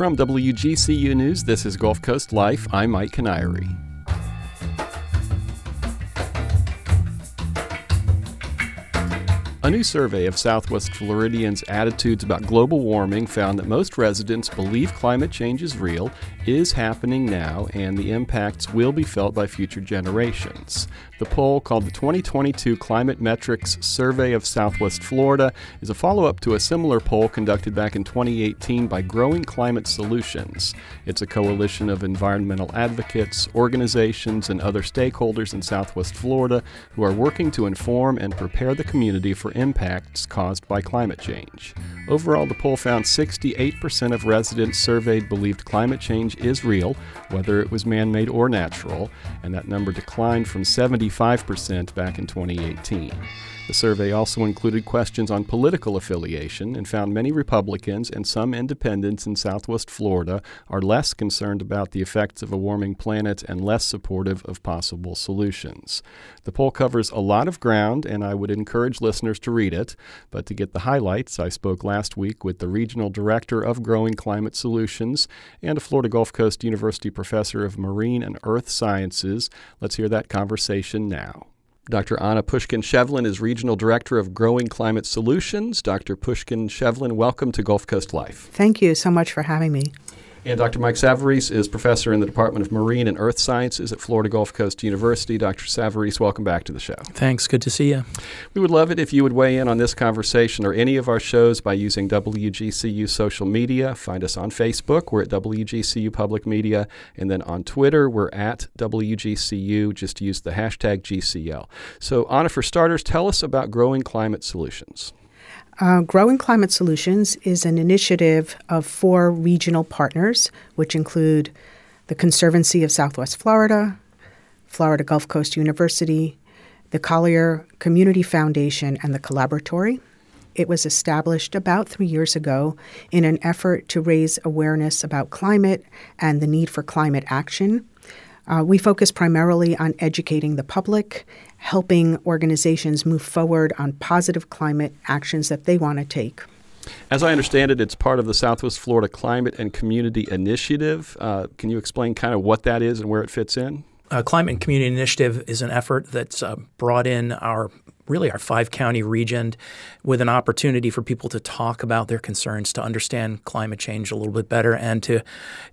From WGCU News, this is Gulf Coast Life. I'm Mike Kiniry. A new survey of Southwest Floridians' attitudes about global warming found that most residents believe climate change is real, is happening now, and the impacts will be felt by future generations. The poll, called the 2022 Climate Metrics Survey of Southwest Florida, is a follow up to a similar poll conducted back in 2018 by Growing Climate Solutions. It's a coalition of environmental advocates, organizations, and other stakeholders in Southwest Florida who are working to inform and prepare the community for impacts caused by climate change. Overall, the poll found 68% of residents surveyed believed climate change is real, whether it was man made or natural, and that number declined from 75% back in 2018. The survey also included questions on political affiliation and found many Republicans and some independents in southwest Florida are less concerned about the effects of a warming planet and less supportive of possible solutions. The poll covers a lot of ground, and I would encourage listeners to read it. But to get the highlights, I spoke last week with the Regional Director of Growing Climate Solutions and a Florida Gulf Coast University professor of marine and earth sciences. Let's hear that conversation now. Dr. Anna Puszkin-Chevlin is Regional Director of Growing Climate Solutions. Dr. Puszkin-Chevlin, welcome to Gulf Coast Life. Thank you so much for having me. And Dr. Mike Savarese is professor in the Department of Marine and Earth Sciences at Florida Gulf Coast University. Dr. Savarese, welcome back to the show. Thanks. Good to see you. We would love it if you would weigh in on this conversation or any of our shows by using WGCU social media. Find us on Facebook. We're at WGCU Public Media. And then on Twitter, we're at WGCU. Just use the hashtag GCL. So, Anna, for starters, tell us about Growing Climate Solutions. Uh, Growing Climate Solutions is an initiative of four regional partners, which include the Conservancy of Southwest Florida, Florida Gulf Coast University, the Collier Community Foundation, and the Collaboratory. It was established about three years ago in an effort to raise awareness about climate and the need for climate action. Uh, we focus primarily on educating the public helping organizations move forward on positive climate actions that they want to take. As I understand it, it's part of the Southwest Florida Climate and Community Initiative. Uh, can you explain kind of what that is and where it fits in? Uh, Climate and Community Initiative is an effort that's uh, brought in our really our five county region with an opportunity for people to talk about their concerns, to understand climate change a little bit better, and to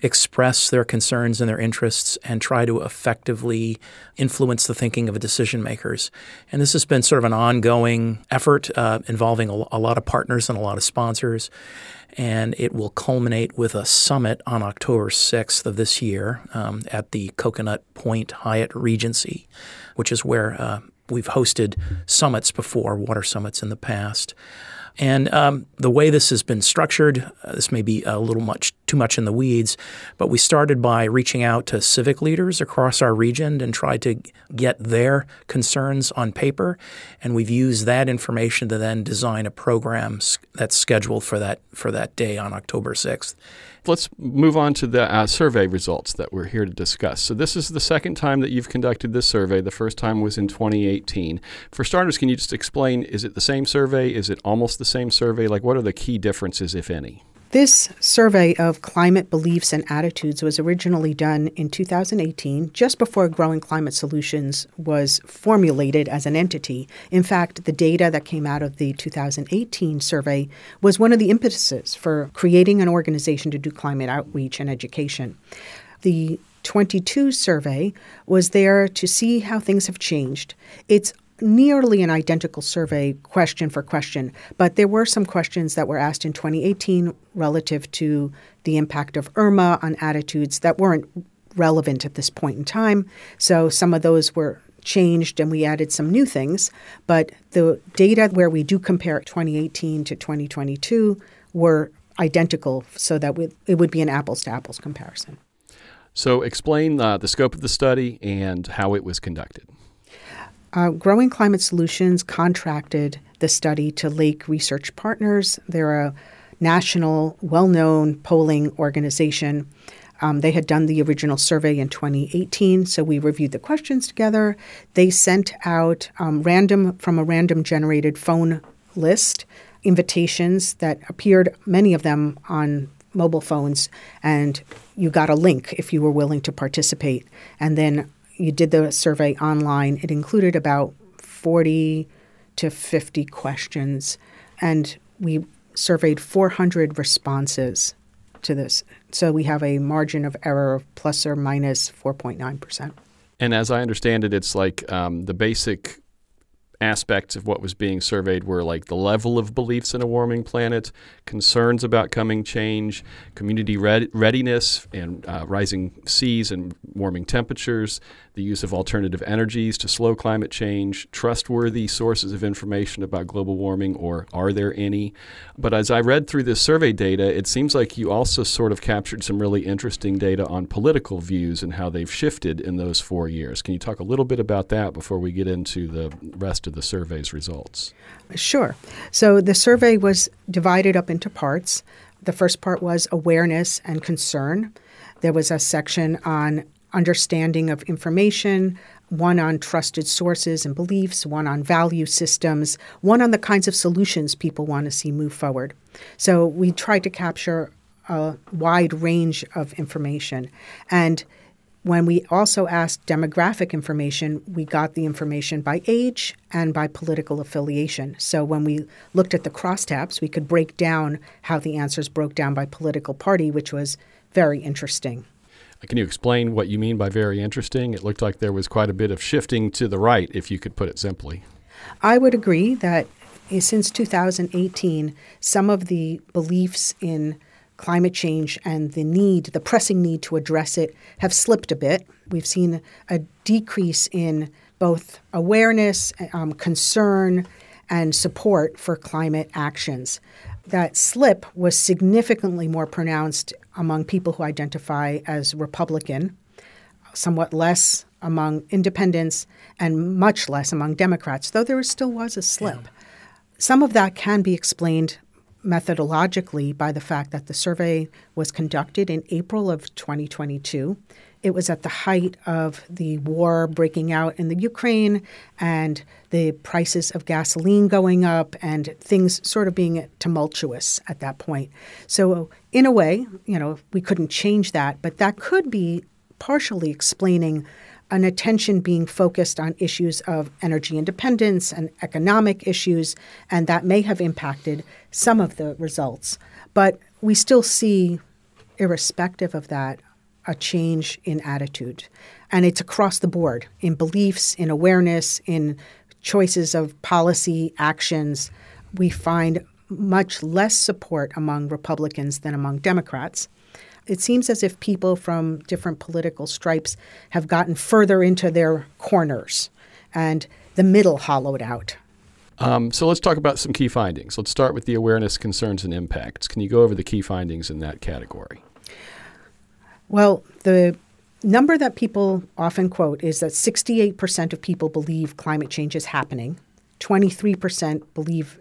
express their concerns and their interests and try to effectively influence the thinking of decision makers. And this has been sort of an ongoing effort uh, involving a, a lot of partners and a lot of sponsors and it will culminate with a summit on October 6th of this year um, at the Coconut Point Hyatt Regency, which is where uh, we've hosted summits before, water summits in the past. And um, the way this has been structured, uh, this may be a little much too much in the weeds, but we started by reaching out to civic leaders across our region and tried to get their concerns on paper, and we've used that information to then design a program that's scheduled for that for that day on October sixth. Let's move on to the uh, survey results that we're here to discuss. So, this is the second time that you've conducted this survey. The first time was in 2018. For starters, can you just explain is it the same survey? Is it almost the same survey? Like, what are the key differences, if any? This survey of climate beliefs and attitudes was originally done in 2018, just before Growing Climate Solutions was formulated as an entity. In fact, the data that came out of the 2018 survey was one of the impetuses for creating an organization to do climate outreach and education. The 22 survey was there to see how things have changed. It's nearly an identical survey question for question, but there were some questions that were asked in 2018 relative to the impact of Irma on attitudes that weren't relevant at this point in time. So some of those were changed and we added some new things, but the data where we do compare 2018 to 2022 were identical so that it would be an apples to apples comparison. So, explain uh, the scope of the study and how it was conducted. Uh, Growing Climate Solutions contracted the study to Lake Research Partners. They're a national, well known polling organization. Um, they had done the original survey in 2018, so we reviewed the questions together. They sent out um, random from a random generated phone list invitations that appeared, many of them on mobile phones, and you got a link if you were willing to participate. And then you did the survey online. It included about 40 to 50 questions, and we surveyed 400 responses to this. So we have a margin of error of plus or minus 4.9%. And as I understand it, it's like um, the basic aspects of what was being surveyed were like the level of beliefs in a warming planet, concerns about coming change, community readiness, and uh, rising seas and warming temperatures, the use of alternative energies to slow climate change, trustworthy sources of information about global warming, or are there any? But as I read through this survey data, it seems like you also sort of captured some really interesting data on political views and how they've shifted in those four years. Can you talk a little bit about that before we get into the rest of the survey's results? Sure. So the survey was divided up into parts. The first part was awareness and concern. There was a section on understanding of information, one on trusted sources and beliefs, one on value systems, one on the kinds of solutions people want to see move forward. So we tried to capture a wide range of information. And when we also asked demographic information, we got the information by age and by political affiliation. So when we looked at the crosstabs, we could break down how the answers broke down by political party, which was very interesting. Can you explain what you mean by very interesting? It looked like there was quite a bit of shifting to the right, if you could put it simply. I would agree that since 2018, some of the beliefs in climate change and the need, the pressing need to address it, have slipped a bit. We've seen a decrease in both awareness, um, concern, and support for climate actions. That slip was significantly more pronounced among people who identify as Republican, somewhat less among independents, and much less among Democrats, though there still was a slip. Yeah. Some of that can be explained methodologically by the fact that the survey was conducted in April of 2022 it was at the height of the war breaking out in the Ukraine and the prices of gasoline going up and things sort of being tumultuous at that point. So, in a way, you know, we couldn't change that, but that could be partially explaining an attention being focused on issues of energy independence and economic issues, and that may have impacted some of the results. But we still see, irrespective of that, a change in attitude. And it's across the board in beliefs, in awareness, in choices of policy actions. We find much less support among Republicans than among Democrats. It seems as if people from different political stripes have gotten further into their corners and the middle hollowed out. Um, so let's talk about some key findings. Let's start with the awareness, concerns, and impacts. Can you go over the key findings in that category? Well, the number that people often quote is that 68% of people believe climate change is happening, 23% believe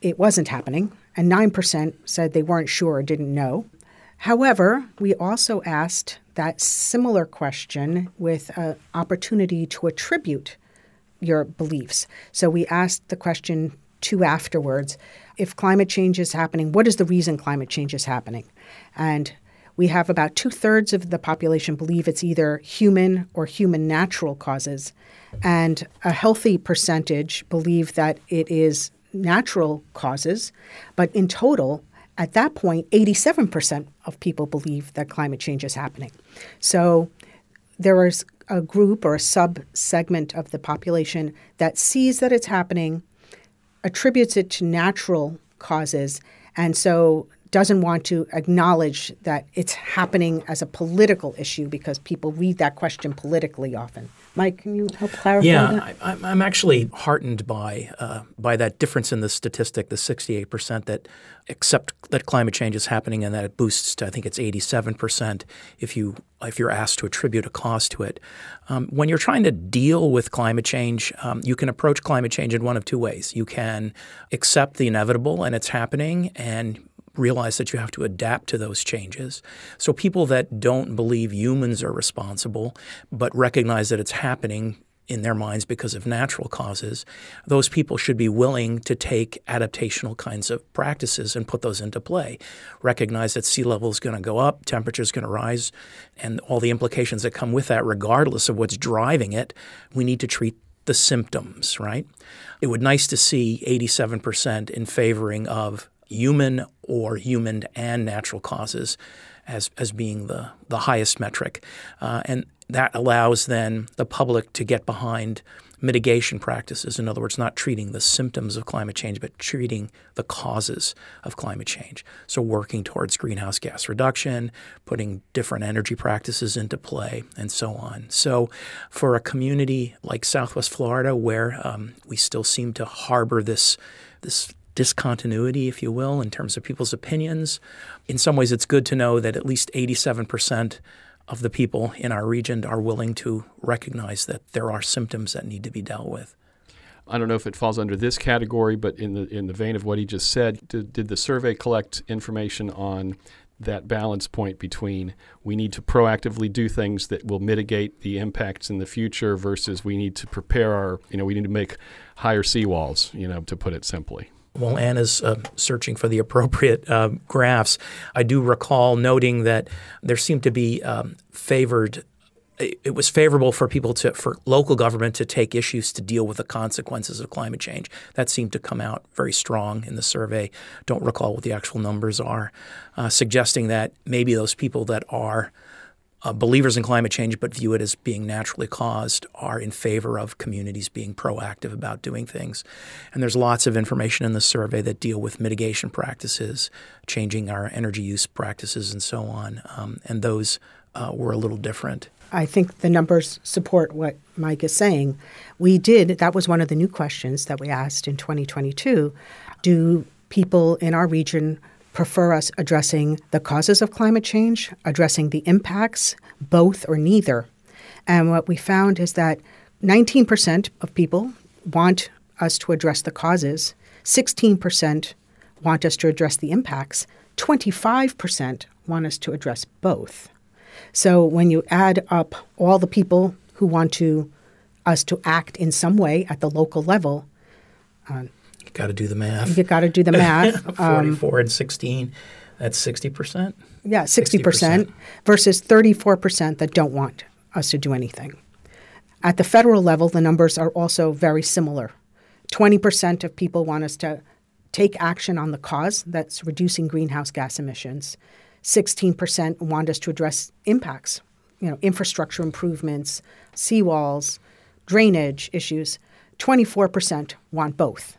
it wasn't happening, and 9% said they weren't sure or didn't know. However, we also asked that similar question with an opportunity to attribute your beliefs. So we asked the question two afterwards if climate change is happening, what is the reason climate change is happening? And we have about two thirds of the population believe it's either human or human natural causes, and a healthy percentage believe that it is natural causes. But in total, at that point, 87% of people believe that climate change is happening. So there is a group or a sub segment of the population that sees that it's happening, attributes it to natural causes, and so doesn't want to acknowledge that it's happening as a political issue because people read that question politically often. Mike, can you help clarify yeah, that? I, I'm actually heartened by uh, by that difference in the statistic, the 68 percent that accept that climate change is happening, and that it boosts to I think it's 87 percent if you if you're asked to attribute a cause to it. Um, when you're trying to deal with climate change, um, you can approach climate change in one of two ways. You can accept the inevitable and it's happening, and realize that you have to adapt to those changes. So people that don't believe humans are responsible but recognize that it's happening in their minds because of natural causes, those people should be willing to take adaptational kinds of practices and put those into play. Recognize that sea level is going to go up, temperature is going to rise, and all the implications that come with that, regardless of what's driving it. We need to treat the symptoms, right? It would nice to see 87% in favoring of human or human and natural causes as, as being the, the highest metric. Uh, and that allows then the public to get behind mitigation practices. In other words, not treating the symptoms of climate change, but treating the causes of climate change. So, working towards greenhouse gas reduction, putting different energy practices into play, and so on. So, for a community like Southwest Florida, where um, we still seem to harbor this, this discontinuity, if you will, in terms of people's opinions, in some ways it's good to know that at least 87 percent of the people in our region are willing to recognize that there are symptoms that need to be dealt with. I don't know if it falls under this category, but in the in the vein of what he just said, did, did the survey collect information on that balance point between we need to proactively do things that will mitigate the impacts in the future versus we need to prepare our, you know, we need to make higher seawalls, you know, to put it simply while Anna's uh, searching for the appropriate uh, graphs, I do recall noting that there seemed to be um, favored. It was favorable for people to, for local government to take issues to deal with the consequences of climate change. That seemed to come out very strong in the survey. Don't recall what the actual numbers are, uh, suggesting that maybe those people that are uh, believers in climate change but view it as being naturally caused are in favor of communities being proactive about doing things. And there's lots of information in the survey that deal with mitigation practices, changing our energy use practices, and so on. Um, and those uh, were a little different. I think the numbers support what Mike is saying. We did, that was one of the new questions that we asked in 2022. Do people in our region prefer us addressing the causes of climate change, addressing the impacts, both or neither. And what we found is that 19% of people want us to address the causes, 16% want us to address the impacts, 25% want us to address both. So when you add up all the people who want to us to act in some way at the local level, uh, got to do the math. You got to do the math. 44 um, and 16, that's 60%? Yeah, 60%, 60%, versus 34% that don't want us to do anything. At the federal level, the numbers are also very similar. 20% of people want us to take action on the cause that's reducing greenhouse gas emissions. 16% want us to address impacts, you know, infrastructure improvements, seawalls, drainage issues. 24% want both.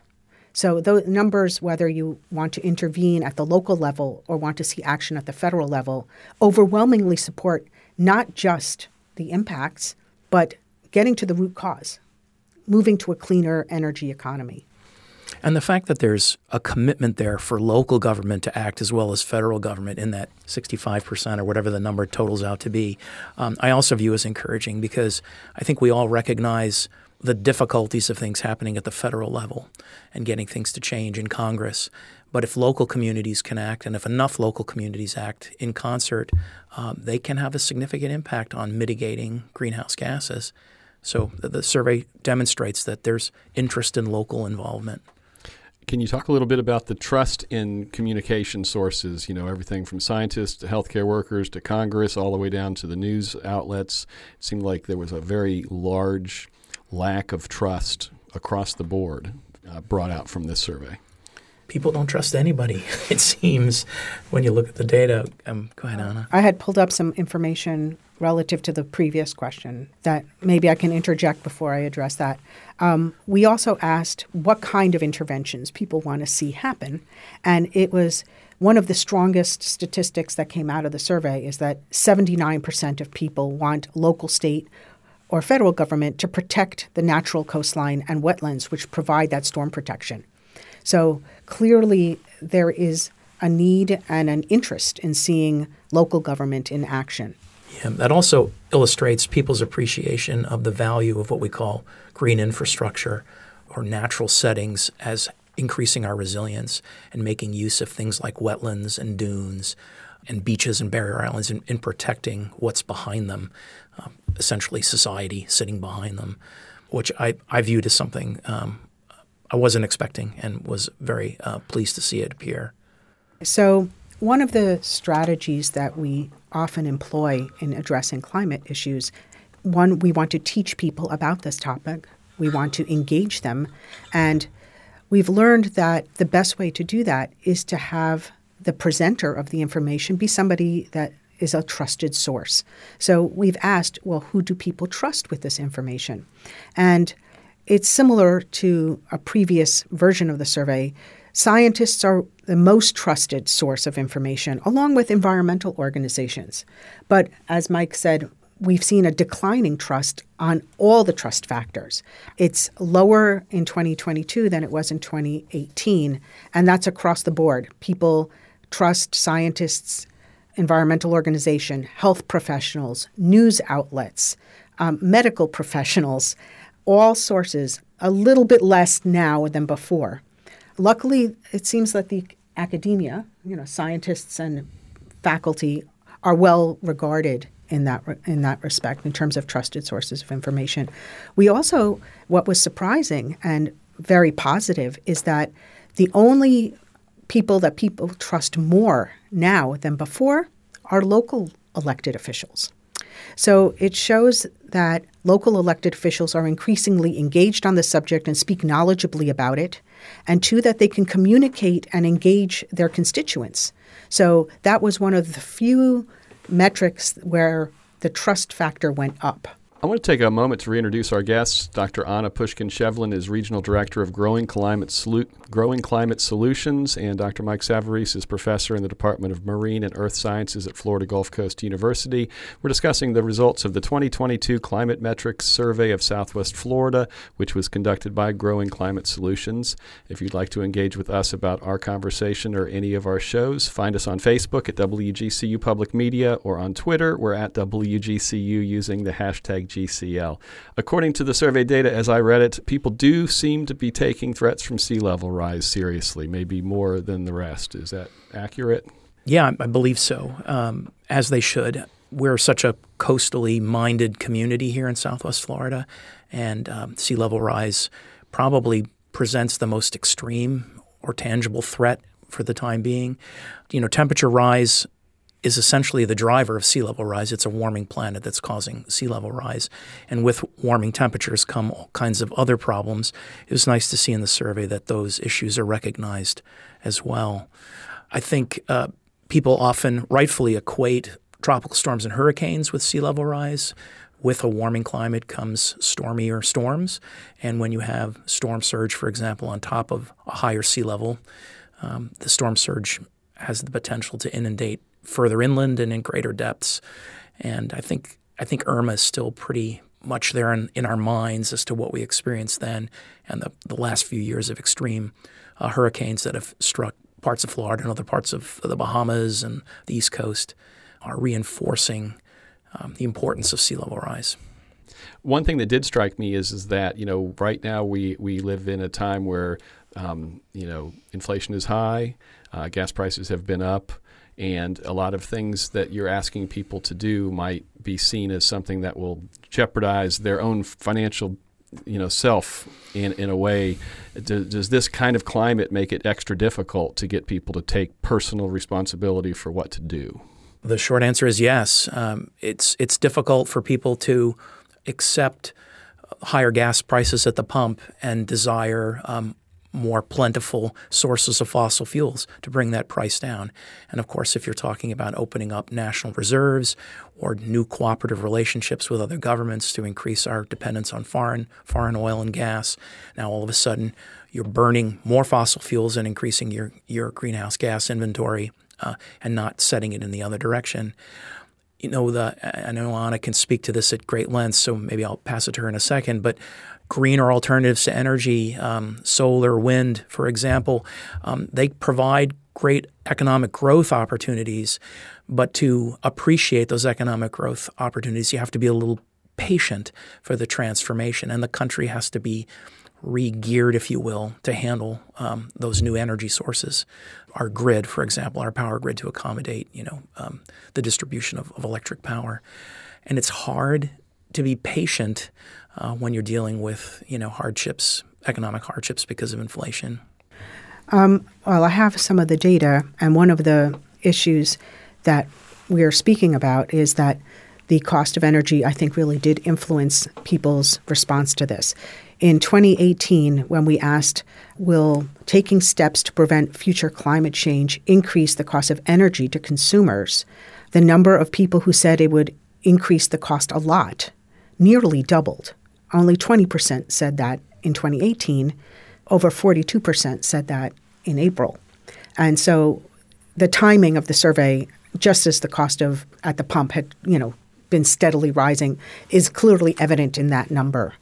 So the numbers, whether you want to intervene at the local level or want to see action at the federal level, overwhelmingly support not just the impacts, but getting to the root cause, moving to a cleaner energy economy. And the fact that there's a commitment there for local government to act as well as federal government in that 65% or whatever the number totals out to be, um, I also view as encouraging because I think we all recognize – the difficulties of things happening at the federal level and getting things to change in Congress. But if local communities can act, and if enough local communities act in concert, um, they can have a significant impact on mitigating greenhouse gases. So the, the survey demonstrates that there's interest in local involvement. Can you talk a little bit about the trust in communication sources? You know, everything from scientists to healthcare workers to Congress, all the way down to the news outlets. It seemed like there was a very large lack of trust across the board uh, brought out from this survey? People don't trust anybody, it seems, when you look at the data. Um, go ahead, Anna. I had pulled up some information relative to the previous question that maybe I can interject before I address that. Um, we also asked what kind of interventions people want to see happen. And it was one of the strongest statistics that came out of the survey is that 79% of people want local, state, or federal government to protect the natural coastline and wetlands, which provide that storm protection. So clearly, there is a need and an interest in seeing local government in action. Yeah, that also illustrates people's appreciation of the value of what we call green infrastructure or natural settings as increasing our resilience and making use of things like wetlands and dunes and beaches and barrier islands in, in protecting what's behind them, essentially society sitting behind them. which I, I viewed as something um, I wasn't expecting and was very uh, pleased to see it appear. So, one of the strategies that we often employ in addressing climate issues, one, we want to teach people about this topic. We want to engage them. And we've learned that the best way to do that is to have the presenter of the information be somebody that is a trusted source. So we've asked, well, who do people trust with this information? And it's similar to a previous version of the survey. Scientists are the most trusted source of information, along with environmental organizations. But as Mike said, we've seen a declining trust on all the trust factors. It's lower in 2022 than it was in 2018, and that's across the board. People trust scientists, environmental organization, health professionals, news outlets, um, medical professionals, all sources, a little bit less now than before. Luckily, it seems that the academia, you know, scientists and faculty are well regarded in that in that respect in terms of trusted sources of information. We also what was surprising and very positive is that the only people that people trust more now than before are local elected officials. So it shows that local elected officials are increasingly engaged on the subject and speak knowledgeably about it, and two, that they can communicate and engage their constituents. So that was one of the few metrics where the trust factor went up. I want to take a moment to reintroduce our guests. Dr. Anna Puszkin-Chevlin is Regional Director of Growing Climate, Solu- Growing Climate Solutions, and Dr. Mike Savarese is Professor in the Department of Marine and Earth Sciences at Florida Gulf Coast University. We're discussing the results of the 2022 Climate Metrics Survey of Southwest Florida, which was conducted by Growing Climate Solutions. If you'd like to engage with us about our conversation or any of our shows, find us on Facebook at WGCU Public Media or on Twitter. We're at WGCU using the hashtag GCL. According to the survey data, as I read it, people do seem to be taking threats from sea level rise seriously, maybe more than the rest. Is that accurate? Yeah, I believe so, um, as they should. We're such a coastally minded community here in Southwest Florida, and um, sea level rise probably presents the most extreme or tangible threat for the time being. You know, temperature rise is essentially the driver of sea level rise. It's a warming planet that's causing sea level rise. And with warming temperatures come all kinds of other problems. It was nice to see in the survey that those issues are recognized as well. I think uh, people often rightfully equate tropical storms and hurricanes with sea level rise. With a warming climate comes stormier storms. And when you have storm surge, for example, on top of a higher sea level, um, the storm surge has the potential to inundate further inland and in greater depths. And I think I think Irma is still pretty much there in, in our minds as to what we experienced then and the, the last few years of extreme uh, hurricanes that have struck parts of Florida and other parts of the Bahamas and the East Coast are reinforcing um, the importance of sea level rise. One thing that did strike me is is that you know right now we we live in a time where um, you know inflation is high, uh, gas prices have been up and a lot of things that you're asking people to do might be seen as something that will jeopardize their own financial you know self in in a way. Does, does, this kind of climate make it extra difficult to get people to take personal responsibility for what to do? The short answer is yes. Um, it's it's difficult for people to accept higher gas prices at the pump and desire um, more plentiful sources of fossil fuels to bring that price down. And of course, if you're talking about opening up national reserves or new cooperative relationships with other governments to increase our dependence on foreign foreign oil and gas, now all of a sudden you're burning more fossil fuels and increasing your your greenhouse gas inventory uh, and not setting it in the other direction. You know, the I know Anna can speak to this at great length, so maybe I'll pass it to her in a second. But greener alternatives to energy, um, solar, wind, for example, um, they provide great economic growth opportunities. But to appreciate those economic growth opportunities, you have to be a little patient for the transformation, and the country has to be re-geared, if you will, to handle um, those new energy sources. Our grid, for example, our power grid to accommodate, you know, um, the distribution of, of electric power, and it's hard to be patient uh, when you're dealing with you know hardships, economic hardships because of inflation. Um, well, I have some of the data, and one of the issues that we are speaking about is that the cost of energy, I think, really did influence people's response to this. In 2018, when we asked, Will taking steps to prevent future climate change increase the cost of energy to consumers? The number of people who said it would increase the cost a lot nearly doubled. Only 20% said that in 2018. Over 42% said that in April. And so the timing of the survey, just as the cost of at the pump had, you know, been steadily rising, is clearly evident in that number.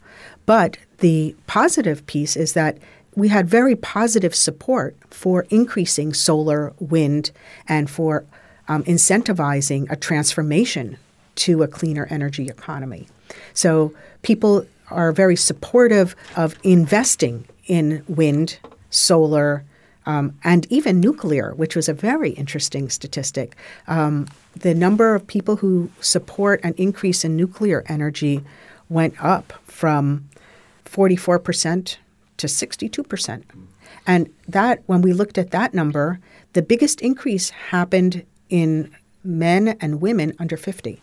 But the positive piece is that we had very positive support for increasing solar, wind, and for um, incentivizing a transformation to a cleaner energy economy. So people are very supportive of investing in wind, solar, um, and even nuclear, which was a very interesting statistic. Um, the number of people who support an increase in nuclear energy went up from 44% to 62%. And that, when we looked at that number, the biggest increase happened in men and women under 50.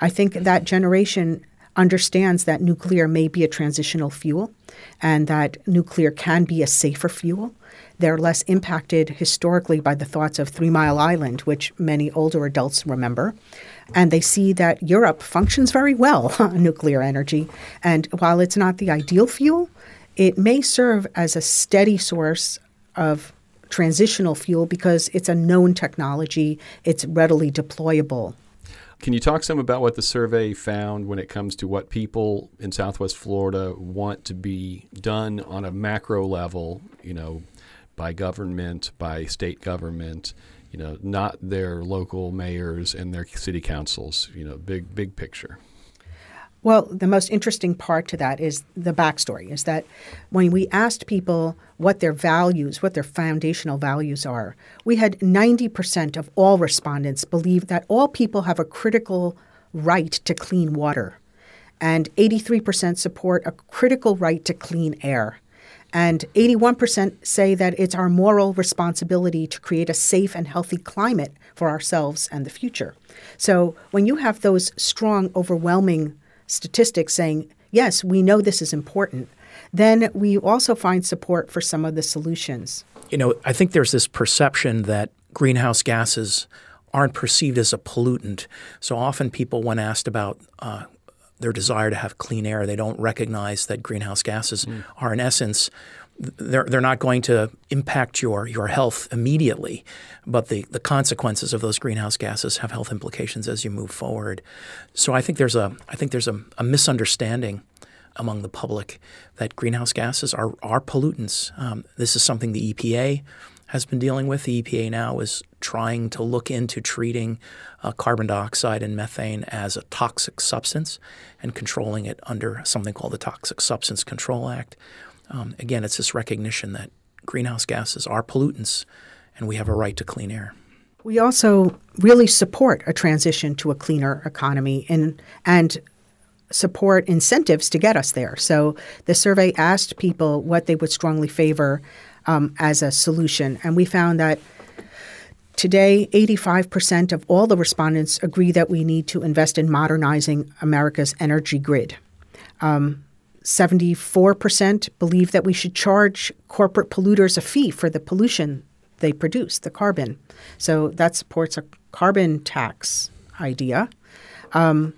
I think that generation understands that nuclear may be a transitional fuel and that nuclear can be a safer fuel. They're less impacted historically by the thoughts of Three Mile Island, which many older adults remember. And they see that Europe functions very well on nuclear energy. And while it's not the ideal fuel, it may serve as a steady source of transitional fuel because it's a known technology, it's readily deployable. Can you talk some about what the survey found when it comes to what people in Southwest Florida want to be done on a macro level, you know, by government, by state government, you know, not their local mayors and their city councils, you know, big big picture. Well, the most interesting part to that is the backstory is that when we asked people what their values, what their foundational values are, we had 90% of all respondents believe that all people have a critical right to clean water. And 83% support a critical right to clean air. And 81% say that it's our moral responsibility to create a safe and healthy climate for ourselves and the future. So when you have those strong, overwhelming statistics saying, yes, we know this is important, then we also find support for some of the solutions. You know, I think there's this perception that greenhouse gases aren't perceived as a pollutant. So often people, when asked about uh, their desire to have clean air, they don't recognize that greenhouse gases mm. are, in essence, they're, they're not going to impact your, your health immediately, but the, the consequences of those greenhouse gases have health implications as you move forward. So I think there's a I think there's a, a misunderstanding among the public that greenhouse gases are, are pollutants. Um, this is something the EPA has been dealing with. The EPA now is trying to look into treating uh, carbon dioxide and methane as a toxic substance and controlling it under something called the Toxic Substance Control Act. Um, again, it's this recognition that greenhouse gases are pollutants and we have a right to clean air. We also really support a transition to a cleaner economy and, and support incentives to get us there. So the survey asked people what they would strongly favor um, as a solution, and we found that today 85% of all the respondents agree that we need to invest in modernizing America's energy grid. Um, 74% believe that we should charge corporate polluters a fee for the pollution they produce, the carbon. So that supports a carbon tax idea. Um,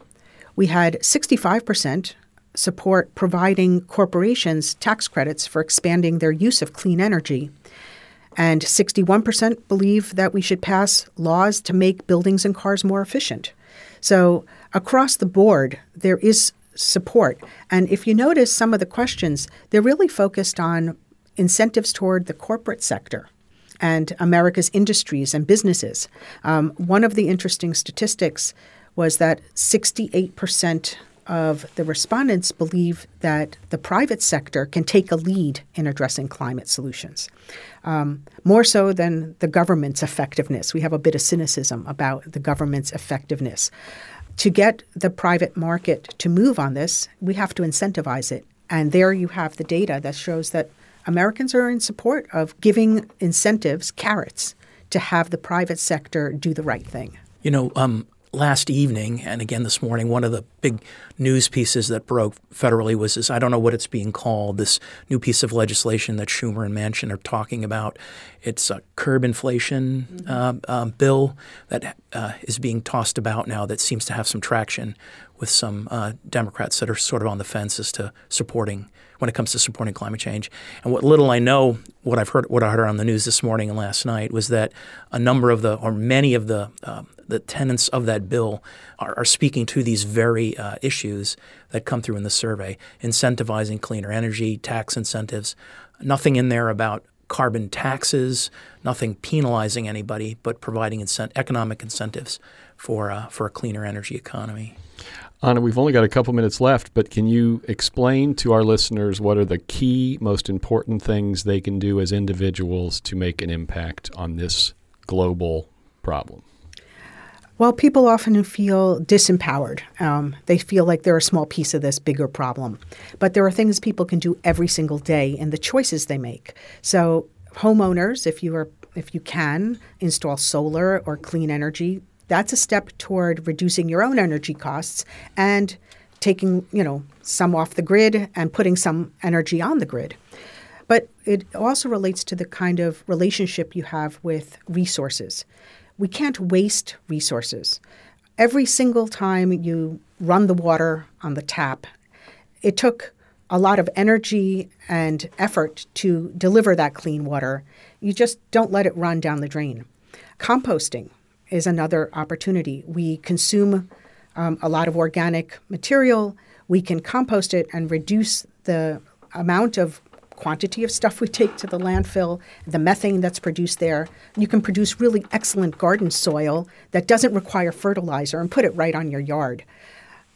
we had 65% support providing corporations tax credits for expanding their use of clean energy. And 61% believe that we should pass laws to make buildings and cars more efficient. So, across the board, there is support. And if you notice some of the questions, they're really focused on incentives toward the corporate sector and America's industries and businesses. Um, one of the interesting statistics was that 68% of the respondents believe that the private sector can take a lead in addressing climate solutions, um, more so than the government's effectiveness. We have a bit of cynicism about the government's effectiveness. To get the private market to move on this, we have to incentivize it. And there you have the data that shows that Americans are in support of giving incentives, carrots, to have the private sector do the right thing. You know, um, last evening and again this morning, one of the big news pieces that broke federally was this I don't know what it's being called, this new piece of legislation that Schumer and Manchin are talking about. It's a curb inflation mm-hmm. uh, um, bill that uh, is being tossed about now that seems to have some traction with some uh, Democrats that are sort of on the fence as to supporting when it comes to supporting climate change. And what little I know, what I've heard, what I heard on the news this morning and last night was that a number of the, or many of the, uh, the tenants of that bill are, are speaking to these very uh, issues that come through in the survey, incentivizing cleaner energy, tax incentives. Nothing in there about carbon taxes, nothing penalizing anybody, but providing incent- economic incentives for uh, for a cleaner energy economy. Anna, we've only got a couple minutes left, but can you explain to our listeners what are the key, most important things they can do as individuals to make an impact on this global problem? Well, people often feel disempowered. Um, they feel like they're a small piece of this bigger problem. But there are things people can do every single day in the choices they make. So, homeowners, if you are if you can install solar or clean energy that's a step toward reducing your own energy costs and taking, you know, some off the grid and putting some energy on the grid. But it also relates to the kind of relationship you have with resources. We can't waste resources. Every single time you run the water on the tap, it took a lot of energy and effort to deliver that clean water. You just don't let it run down the drain. Composting is another opportunity. We consume um, a lot of organic material. We can compost it and reduce the amount of quantity of stuff we take to the landfill, the methane that's produced there. You can produce really excellent garden soil that doesn't require fertilizer and put it right on your yard.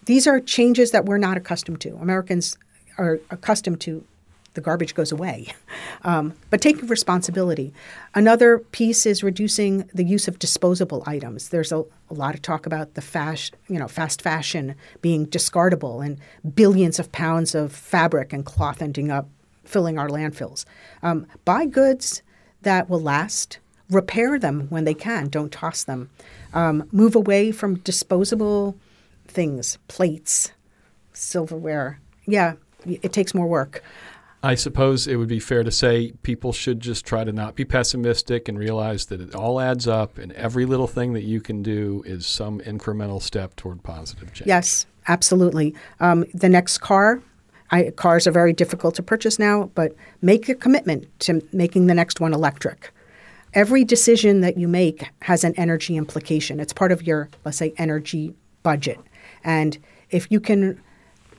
These are changes that we're not accustomed to. Americans are accustomed to the garbage goes away. Um, but taking responsibility. Another piece is reducing the use of disposable items. There's a, a lot of talk about the fast, you know, fast fashion being discardable and billions of pounds of fabric and cloth ending up filling our landfills. Um, buy goods that will last. Repair them when they can. Don't toss them. Um, move away from disposable things, plates, silverware. Yeah, it takes more work. I suppose it would be fair to say people should just try to not be pessimistic and realize that it all adds up, and every little thing that you can do is some incremental step toward positive change. Yes, absolutely. Um, the next car, I, cars are very difficult to purchase now, but make a commitment to making the next one electric. Every decision that you make has an energy implication. It's part of your, let's say, energy budget. And if you can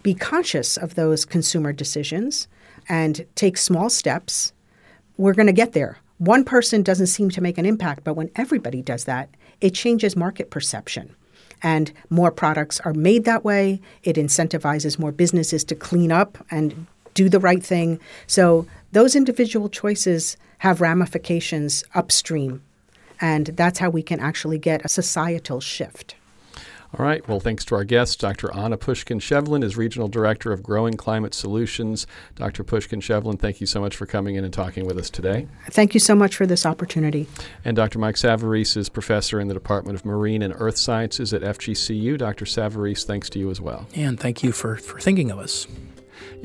be conscious of those consumer decisions, and take small steps, we're going to get there. One person doesn't seem to make an impact, but when everybody does that, it changes market perception. And more products are made that way. It incentivizes more businesses to clean up and do the right thing. So those individual choices have ramifications upstream. And that's how we can actually get a societal shift. All right. Well, thanks to our guests, Dr. Anna Puszkin-Chevlin is Regional Director of Growing Climate Solutions. Dr. Puszkin-Chevlin, thank you so much for coming in and talking with us today. Thank you so much for this opportunity. And Dr. Mike Savarese is Professor in the Department of Marine and Earth Sciences at FGCU. Dr. Savarese, thanks to you as well. And thank you for, for thinking of us.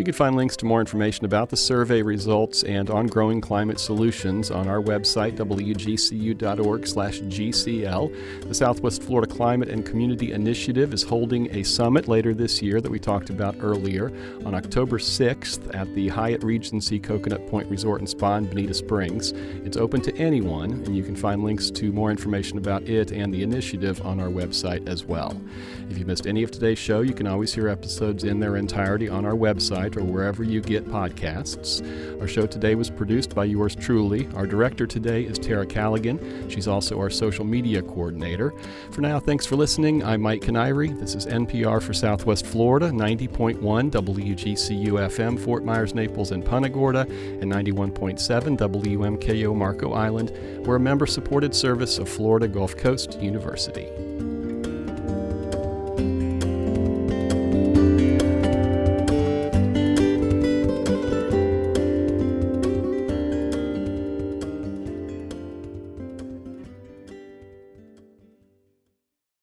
You can find links to more information about the survey results and on growing climate solutions on our website, wgcu.org/gcl. The Southwest Florida Climate and Community Initiative is holding a summit later this year that we talked about earlier on October 6th at the Hyatt Regency Coconut Point Resort and Spa in Bonita Springs. It's open to anyone, and you can find links to more information about it and the initiative on our website as well. If you missed any of today's show, you can always hear episodes in their entirety on our website or wherever you get podcasts. Our show today was produced by yours truly. Our director today is Tara Callaghan. She's also our social media coordinator. For now, thanks for listening. I'm Mike Kiniry. This is NPR for Southwest Florida, 90.1 WGCU FM, Fort Myers, Naples, and Punta Gorda, and 91.7 WMKO Marco Island. We're a member supported service of Florida Gulf Coast University.